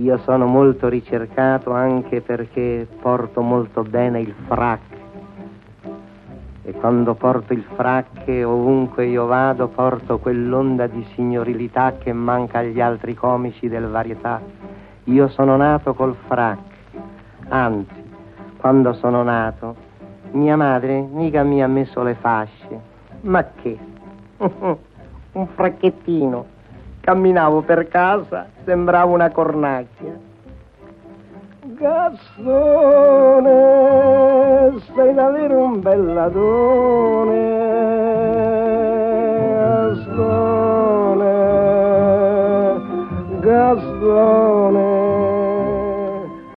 Io sono molto ricercato anche perché porto molto bene il frac. E quando porto il frac, ovunque io vado, porto quell'onda di signorilità che manca agli altri comici del varietà. Io sono nato col frac. Anzi, quando sono nato, mia madre mica mi ha messo le fasce. Ma che? Un fracchettino Camminavo per casa, sembrava una cornacchia. Gazzone, sei davvero un belladone. Gazzone, Gazzone.